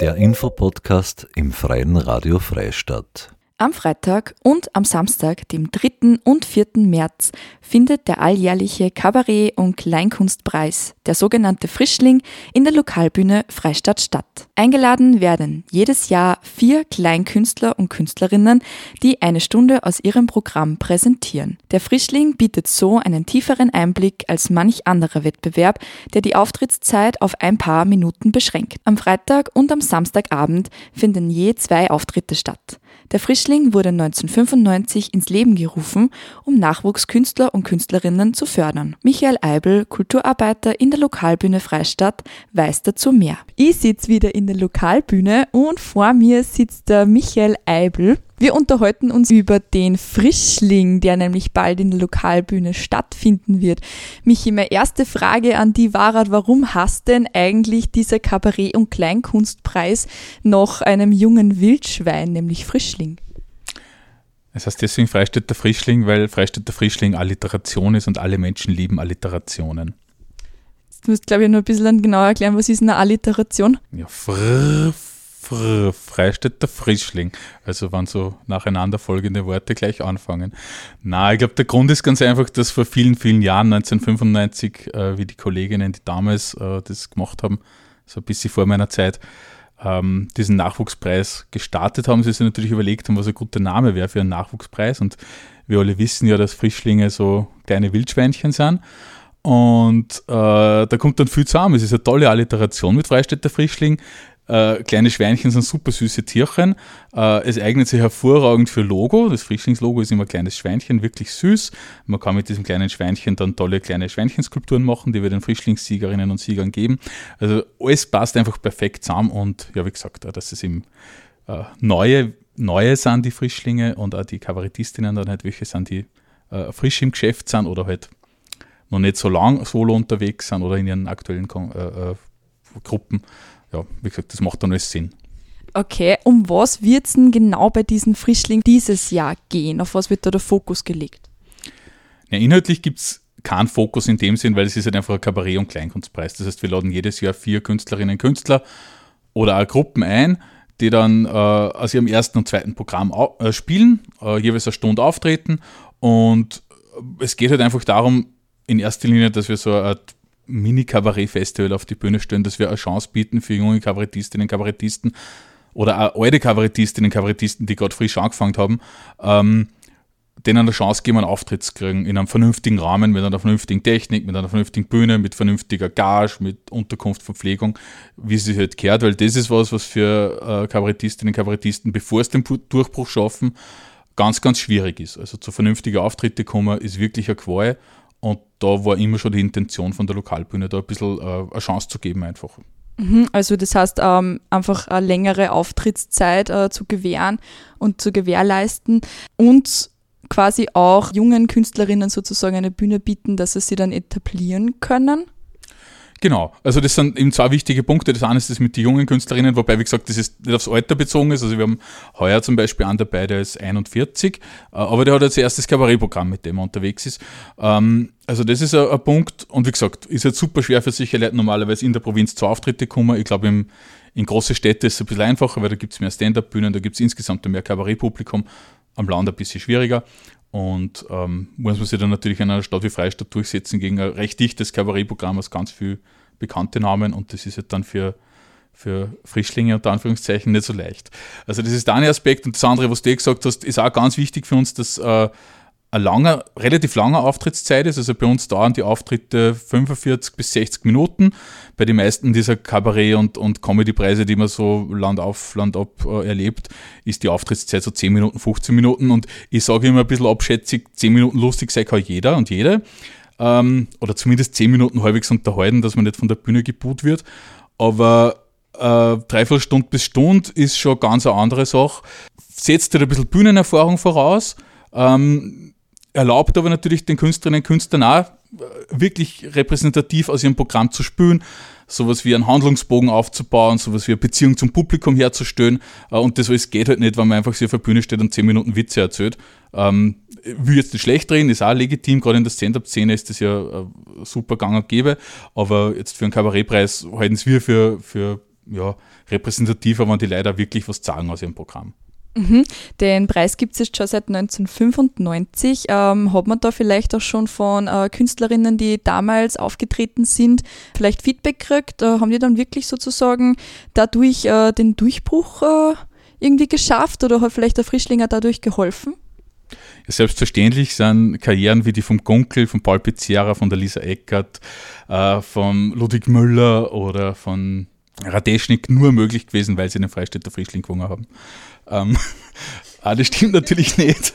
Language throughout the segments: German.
Der Infopodcast im Freien Radio Freistadt. Am Freitag und am Samstag, dem 3. und 4. März, findet der alljährliche Kabarett- und Kleinkunstpreis, der sogenannte Frischling, in der Lokalbühne Freistadt statt. Eingeladen werden jedes Jahr vier Kleinkünstler und Künstlerinnen, die eine Stunde aus ihrem Programm präsentieren. Der Frischling bietet so einen tieferen Einblick als manch anderer Wettbewerb, der die Auftrittszeit auf ein paar Minuten beschränkt. Am Freitag und am Samstagabend finden je zwei Auftritte statt. Der Frischling wurde 1995 ins Leben gerufen, um Nachwuchskünstler und Künstlerinnen zu fördern. Michael Eibel, Kulturarbeiter in der Lokalbühne Freistadt, weiß dazu mehr. Ich sitze wieder in der Lokalbühne und vor mir sitzt der Michael Eibel. Wir unterhalten uns über den Frischling, der nämlich bald in der Lokalbühne stattfinden wird. Michi, meine erste Frage an die war, warum hast denn eigentlich dieser Kabarett- und Kleinkunstpreis noch einem jungen Wildschwein, nämlich Frischling? Es heißt deswegen Freistädter Frischling, weil Freistädter Frischling Alliteration ist und alle Menschen lieben Alliterationen. Du musst, glaube ich, nur ein bisschen genauer erklären, was ist eine Alliteration? Ja, frr, frr, Freistädter Frischling. Also wenn so nacheinander folgende Worte gleich anfangen. Na, ich glaube, der Grund ist ganz einfach, dass vor vielen, vielen Jahren, 1995, äh, wie die Kolleginnen, die damals äh, das gemacht haben, so ein bisschen vor meiner Zeit, ähm, diesen Nachwuchspreis gestartet haben, sie sich natürlich überlegt haben, was ein guter Name wäre für einen Nachwuchspreis. Und wir alle wissen ja, dass Frischlinge so kleine Wildschweinchen sind. Und äh, da kommt dann viel zusammen. Es ist eine tolle Alliteration mit Freistädter Frischling. Äh, kleine Schweinchen sind super süße Tierchen. Äh, es eignet sich hervorragend für Logo. Das Frischlingslogo ist immer ein kleines Schweinchen, wirklich süß. Man kann mit diesem kleinen Schweinchen dann tolle kleine Schweinchenskulpturen machen, die wir den Frischlingssiegerinnen und Siegern geben. Also alles passt einfach perfekt zusammen und ja, wie gesagt, dass es eben äh, neue, neue sind, die Frischlinge und auch die Kabarettistinnen dann halt welche sind, die äh, frisch im Geschäft sind oder halt noch nicht so lang solo unterwegs sind oder in ihren aktuellen äh, äh, Gruppen. Ja, wie gesagt, das macht dann alles Sinn. Okay, um was wird es denn genau bei diesem Frischling dieses Jahr gehen? Auf was wird da der Fokus gelegt? Ja, inhaltlich gibt es keinen Fokus in dem Sinn, weil es ist halt einfach ein Kabarett- und Kleinkunstpreis. Das heißt, wir laden jedes Jahr vier Künstlerinnen und Künstler oder auch Gruppen ein, die dann äh, aus ihrem ersten und zweiten Programm äh, spielen, äh, jeweils eine Stunde auftreten. Und es geht halt einfach darum, in erster Linie, dass wir so ein Mini-Kabarett-Festival auf die Bühne stellen, dass wir eine Chance bieten für junge Kabarettistinnen und Kabarettisten oder auch alte Kabarettistinnen und Kabarettisten, die gerade frisch angefangen haben, ähm, denen eine Chance geben, einen Auftritt zu kriegen in einem vernünftigen Rahmen, mit einer vernünftigen Technik, mit einer vernünftigen Bühne, mit vernünftiger Gage, mit Unterkunft, Verpflegung, wie sie halt gehört, weil das ist was, was für äh, Kabarettistinnen und Kabarettisten, bevor sie den Durchbruch schaffen, ganz, ganz schwierig ist. Also zu vernünftigen Auftritte kommen ist wirklich eine Qual und da war immer schon die Intention von der Lokalbühne, da ein bisschen äh, eine Chance zu geben einfach. Mhm, also das heißt, ähm, einfach eine längere Auftrittszeit äh, zu gewähren und zu gewährleisten und quasi auch jungen Künstlerinnen sozusagen eine Bühne bieten, dass sie sie dann etablieren können. Genau, also das sind eben zwei wichtige Punkte. Das eine ist das mit den jungen Künstlerinnen, wobei, wie gesagt, das ist nicht aufs Alter bezogen ist. Also wir haben heuer zum Beispiel einen dabei, der ist 41, äh, aber der hat als erstes Kabarettprogramm, mit dem er unterwegs ist. Ähm, also das ist ein, Punkt und wie gesagt, ist jetzt super schwer für solche Leute normalerweise in der Provinz zu Auftritte kommen. Ich glaube, in große Städte ist es ein bisschen einfacher, weil da gibt es mehr Stand-Up-Bühnen, da gibt es insgesamt mehr Kabarettpublikum, am Land ein bisschen schwieriger. Und ähm, muss man sich dann natürlich in einer Stadt wie Freistadt durchsetzen gegen ein recht dichtes Kabarettprogramm aus ganz viel bekannte Namen und das ist halt dann für, für Frischlinge unter Anführungszeichen nicht so leicht. Also das ist der eine Aspekt und das andere, was du gesagt hast, ist auch ganz wichtig für uns, dass äh, ein langer, relativ langer Auftrittszeit ist. Also bei uns dauern die Auftritte 45 bis 60 Minuten. Bei den meisten dieser Kabarett- und, und Comedy-Preise, die man so Land auf, Land ab äh, erlebt, ist die Auftrittszeit so 10 Minuten, 15 Minuten. Und ich sage immer ein bisschen abschätzig, 10 Minuten lustig sein kann jeder und jede. Ähm, oder zumindest 10 Minuten halbwegs unterhalten, dass man nicht von der Bühne geboot wird. Aber äh, dreiviertel Stunde bis Stunde ist schon ganz eine andere Sache. Setzt halt ein bisschen Bühnenerfahrung voraus. Ähm, erlaubt aber natürlich den Künstlerinnen und Künstlern auch äh, wirklich repräsentativ aus ihrem Programm zu spülen, sowas wie einen Handlungsbogen aufzubauen, sowas wie eine Beziehung zum Publikum herzustellen. Äh, und das alles geht halt nicht, wenn man einfach so auf der Bühne steht und zehn Minuten Witze erzählt. Ähm, will jetzt nicht schlecht reden, ist auch legitim, gerade in der Stand-Up-Szene ist das ja äh, super gang und gäbe, aber jetzt für einen Kabarettpreis halten es wir für, für ja, repräsentativer, wenn die Leute wirklich was sagen aus ihrem Programm. Mhm. Den Preis gibt es jetzt schon seit 1995. Ähm, hat man da vielleicht auch schon von äh, Künstlerinnen, die damals aufgetreten sind, vielleicht Feedback gekriegt? Äh, haben die dann wirklich sozusagen dadurch äh, den Durchbruch äh, irgendwie geschafft oder hat vielleicht der Frischlinger dadurch geholfen? Selbstverständlich sind Karrieren wie die vom Gunkel, von Paul Pizzerra, von der Lisa Eckert, äh, von Ludwig Müller oder von Radeschnik nur möglich gewesen, weil sie den Freistädter Frischling gewonnen haben. Ähm, ah, das stimmt natürlich nicht.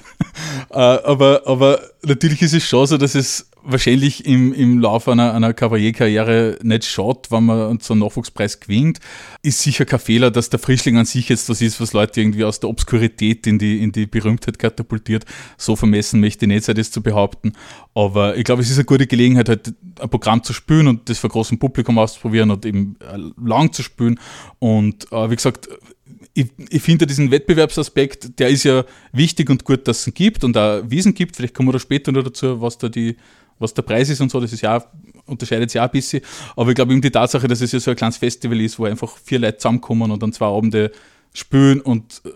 äh, aber, aber natürlich ist es schon so, dass es wahrscheinlich im, im Laufe einer, einer Kavalierkarriere nicht schaut, wenn man so einen Nachwuchspreis gewinnt. Ist sicher kein Fehler, dass der Frischling an sich jetzt was ist, was Leute irgendwie aus der Obskurität in die, in die Berühmtheit katapultiert. So vermessen möchte ich nicht sein, das zu behaupten. Aber ich glaube, es ist eine gute Gelegenheit, halt ein Programm zu spielen und das vor großem Publikum auszuprobieren und eben äh, lang zu spielen. Und äh, wie gesagt, ich, ich finde diesen Wettbewerbsaspekt, der ist ja wichtig und gut, dass es ihn gibt und auch Wiesen gibt. Vielleicht kommen wir da später noch dazu, was da die, was der Preis ist und so, das ist ja, unterscheidet sich auch ein bisschen. Aber ich glaube eben die Tatsache, dass es ja so ein kleines Festival ist, wo einfach vier Leute zusammenkommen und dann zwei Abende spielen und äh,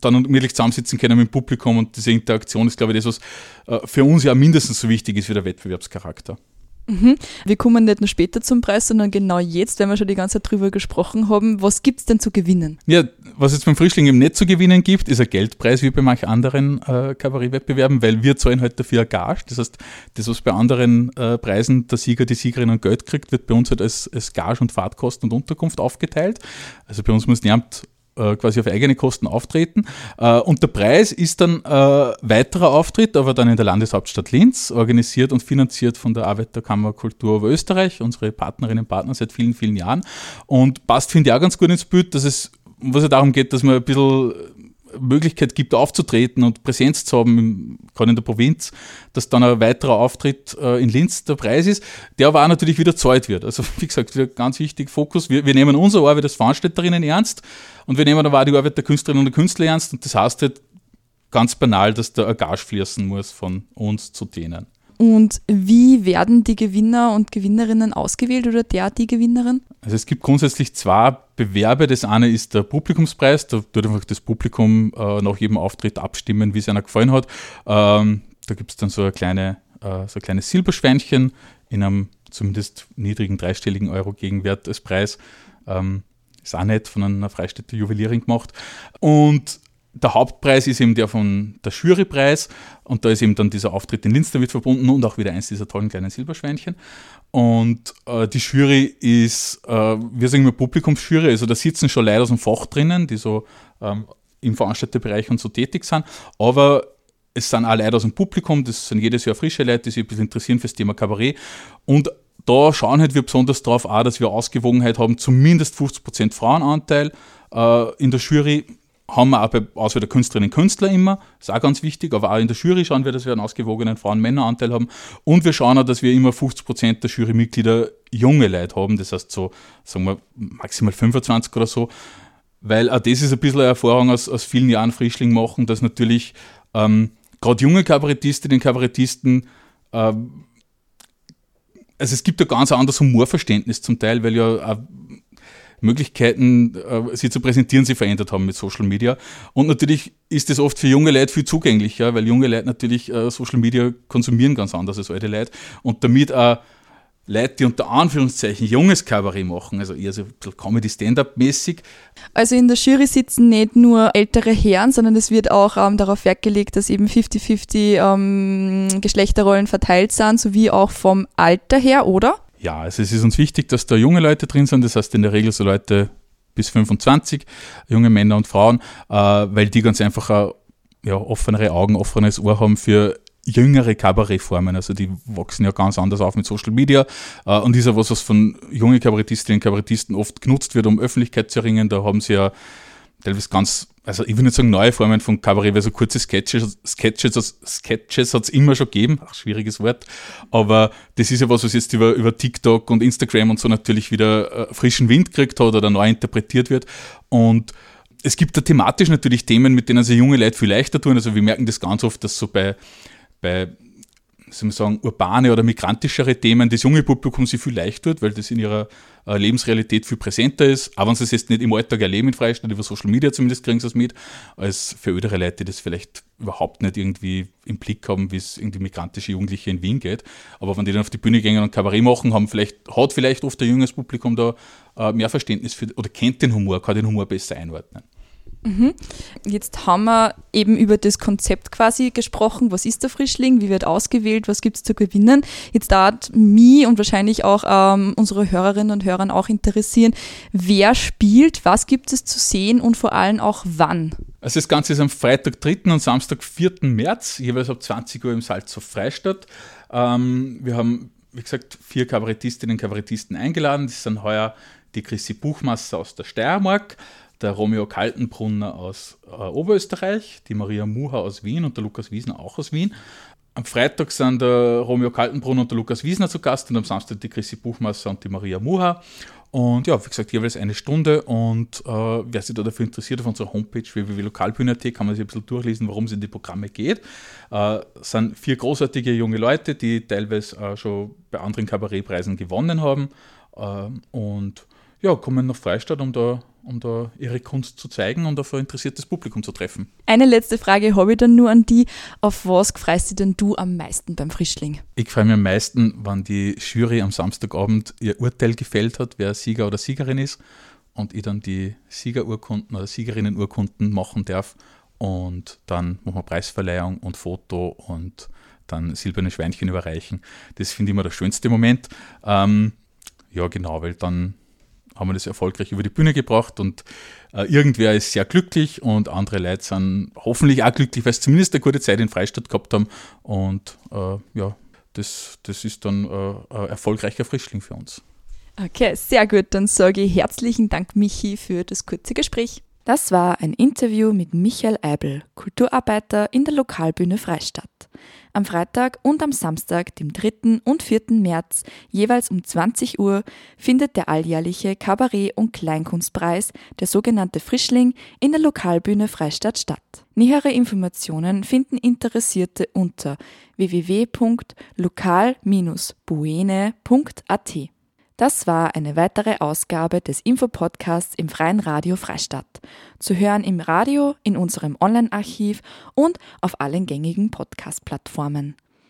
dann wirklich zusammensitzen können mit dem Publikum und diese Interaktion ist, glaube ich, das, was äh, für uns ja mindestens so wichtig ist wie der Wettbewerbscharakter. Mhm. Wir kommen nicht nur später zum Preis, sondern genau jetzt, wenn wir schon die ganze Zeit drüber gesprochen haben. Was gibt es denn zu gewinnen? Ja, was es beim Frischling eben nicht zu gewinnen gibt, ist ein Geldpreis wie bei manchen anderen äh, Kabarettwettbewerben, weil wir zahlen halt dafür eine Gage. Das heißt, das, was bei anderen äh, Preisen der Sieger, die Siegerin an Geld kriegt, wird bei uns halt als, als Gage und Fahrtkosten und Unterkunft aufgeteilt. Also bei uns muss niemand äh, quasi auf eigene Kosten auftreten. Äh, und der Preis ist dann äh, weiterer Auftritt, aber dann in der Landeshauptstadt Linz, organisiert und finanziert von der Arbeiterkammer Kultur Österreich, unsere Partnerinnen und Partner seit vielen, vielen Jahren. Und passt, finde ich, auch ganz gut ins Bild, dass es, was ja darum geht, dass man ein bisschen Möglichkeit gibt, aufzutreten und Präsenz zu haben, gerade in der Provinz, dass dann ein weiterer Auftritt äh, in Linz der Preis ist, der aber auch natürlich wieder zahlt wird. Also wie gesagt, wieder ganz wichtig, Fokus. Wir, wir nehmen unsere Arbeit als Veranstalterinnen ernst und wir nehmen aber auch die Arbeit der Künstlerinnen und Künstler ernst und das heißt halt ganz banal, dass der Gage fließen muss von uns zu denen. Und wie werden die Gewinner und Gewinnerinnen ausgewählt oder der, die Gewinnerin? Also es gibt grundsätzlich zwei Bewerbe. Das eine ist der Publikumspreis. Da tut einfach das Publikum äh, nach jedem Auftritt abstimmen, wie es einer gefallen hat. Ähm, da gibt es dann so, eine kleine, äh, so ein kleines Silberschweinchen in einem zumindest niedrigen dreistelligen Euro Gegenwert als Preis. Ähm, ist auch nett von einer Freistädter Juwelierin gemacht. Und der Hauptpreis ist eben der von der Jurypreis und da ist eben dann dieser Auftritt in Linz damit verbunden und auch wieder eins dieser tollen kleinen Silberschweinchen. Und äh, die Jury ist, äh, wir sagen immer Publikumsjury, also da sitzen schon Leute aus dem Fach drinnen, die so ähm, im Veranstalterbereich und so tätig sind, aber es sind auch Leute aus dem Publikum, das sind jedes Jahr frische Leute, die sich ein bisschen interessieren fürs Thema Kabarett und da schauen halt wir besonders darauf auch, dass wir Ausgewogenheit haben, zumindest 50% Frauenanteil äh, in der Jury haben wir auch bei Auswahl der Künstlerinnen und Künstler immer, ist auch ganz wichtig, aber auch in der Jury schauen wir, dass wir einen ausgewogenen Frauen-Männer-Anteil haben. Und wir schauen auch, dass wir immer 50% der Jurymitglieder junge Leute haben, das heißt so, sagen wir, maximal 25 oder so, weil auch das ist ein bisschen eine Erfahrung aus, aus vielen Jahren Frischling machen, dass natürlich ähm, gerade junge Kabarettistinnen und Kabarettisten ähm, also es gibt ein ganz anderes Humorverständnis zum Teil, weil ja Möglichkeiten, äh, sie zu präsentieren, sie verändert haben mit Social Media. Und natürlich ist es oft für junge Leute viel zugänglicher, weil junge Leute natürlich äh, Social Media konsumieren ganz anders als alte Leute. Und damit auch Leute, die unter Anführungszeichen junges Kabarett machen, also eher so Comedy-Stand-Up-mäßig. Also in der Jury sitzen nicht nur ältere Herren, sondern es wird auch ähm, darauf Wert gelegt, dass eben 50-50 ähm, Geschlechterrollen verteilt sind, sowie auch vom Alter her, oder? Ja, also es ist uns wichtig, dass da junge Leute drin sind, das heißt in der Regel so Leute bis 25, junge Männer und Frauen, äh, weil die ganz einfach ein, ja, offenere Augen, offenes Ohr haben für jüngere Kabarettformen. Also die wachsen ja ganz anders auf mit Social Media äh, und ist ja was, was von jungen Kabarettistinnen und Kabarettisten oft genutzt wird, um Öffentlichkeit zu erringen. Da haben sie ja teilweise ganz, also ich will nicht sagen neue Formen von Kabarett, weil so kurze Sketches, Sketches, Sketches hat es immer schon gegeben, ach, schwieriges Wort, aber das ist ja was, was jetzt über, über TikTok und Instagram und so natürlich wieder äh, frischen Wind gekriegt hat oder neu interpretiert wird. Und es gibt da thematisch natürlich Themen, mit denen sich junge Leute viel leichter tun, also wir merken das ganz oft, dass so bei, bei soll man sagen, urbane oder migrantischere Themen das junge Publikum sich viel leicht tut, weil das in ihrer äh, Lebensrealität viel präsenter ist. Aber wenn sie es jetzt nicht im Alltag erleben in Freistadt, über Social Media zumindest kriegen sie es mit, als für ödere Leute, die das vielleicht überhaupt nicht irgendwie im Blick haben, wie es irgendwie migrantische Jugendliche in Wien geht. Aber wenn die dann auf die Bühne gehen und Kabarett machen, haben vielleicht, hat vielleicht oft ein junges Publikum da äh, mehr Verständnis für, oder kennt den Humor, kann den Humor besser einordnen. Mhm. Jetzt haben wir eben über das Konzept quasi gesprochen. Was ist der Frischling? Wie wird ausgewählt? Was gibt es zu gewinnen? Jetzt darf mich und wahrscheinlich auch ähm, unsere Hörerinnen und Hörer auch interessieren, wer spielt, was gibt es zu sehen und vor allem auch wann? Also das Ganze ist am Freitag, 3. und Samstag, 4. März, jeweils ab 20 Uhr im Salzhof Freistadt. Ähm, wir haben, wie gesagt, vier Kabarettistinnen und Kabarettisten eingeladen. Das sind heuer die Chrissy Buchmasser aus der Steiermark, der Romeo Kaltenbrunner aus äh, Oberösterreich, die Maria Muha aus Wien und der Lukas Wiesner auch aus Wien. Am Freitag sind der Romeo Kaltenbrunner und der Lukas Wiesner zu Gast und am Samstag die Chrissy Buchmasser und die Maria Muha. Und ja, wie gesagt, jeweils eine Stunde. Und äh, wer sich da dafür interessiert, auf unserer Homepage www.lokalbühne.at kann man sich ein bisschen durchlesen, worum es in die Programme geht. Äh, sind vier großartige junge Leute, die teilweise äh, schon bei anderen Kabarettpreisen gewonnen haben. Äh, und ja, kommen nach Freistadt, um da um da ihre Kunst zu zeigen und auf ein interessiertes Publikum zu treffen. Eine letzte Frage habe ich dann nur an die. Auf was freust du denn du am meisten beim Frischling? Ich freue mich am meisten, wenn die Jury am Samstagabend ihr Urteil gefällt hat, wer Sieger oder Siegerin ist und ich dann die Siegerurkunden oder Siegerinnenurkunden machen darf und dann machen wir Preisverleihung und Foto und dann silberne Schweinchen überreichen. Das finde ich immer der schönste Moment. Ähm, ja, genau, weil dann haben wir das erfolgreich über die Bühne gebracht und äh, irgendwer ist sehr glücklich und andere Leute sind hoffentlich auch glücklich, weil sie zumindest eine gute Zeit in Freistadt gehabt haben und äh, ja, das, das ist dann äh, ein erfolgreicher Frischling für uns. Okay, sehr gut. Dann sage ich herzlichen Dank, Michi, für das kurze Gespräch. Das war ein Interview mit Michael Eibel, Kulturarbeiter in der Lokalbühne Freistadt. Am Freitag und am Samstag, dem 3. und 4. März, jeweils um 20 Uhr, findet der alljährliche Kabarett- und Kleinkunstpreis, der sogenannte Frischling, in der Lokalbühne Freistadt statt. Nähere Informationen finden Interessierte unter www.lokal-buene.at. Das war eine weitere Ausgabe des Infopodcasts im Freien Radio Freistadt. Zu hören im Radio, in unserem Online-Archiv und auf allen gängigen Podcast-Plattformen.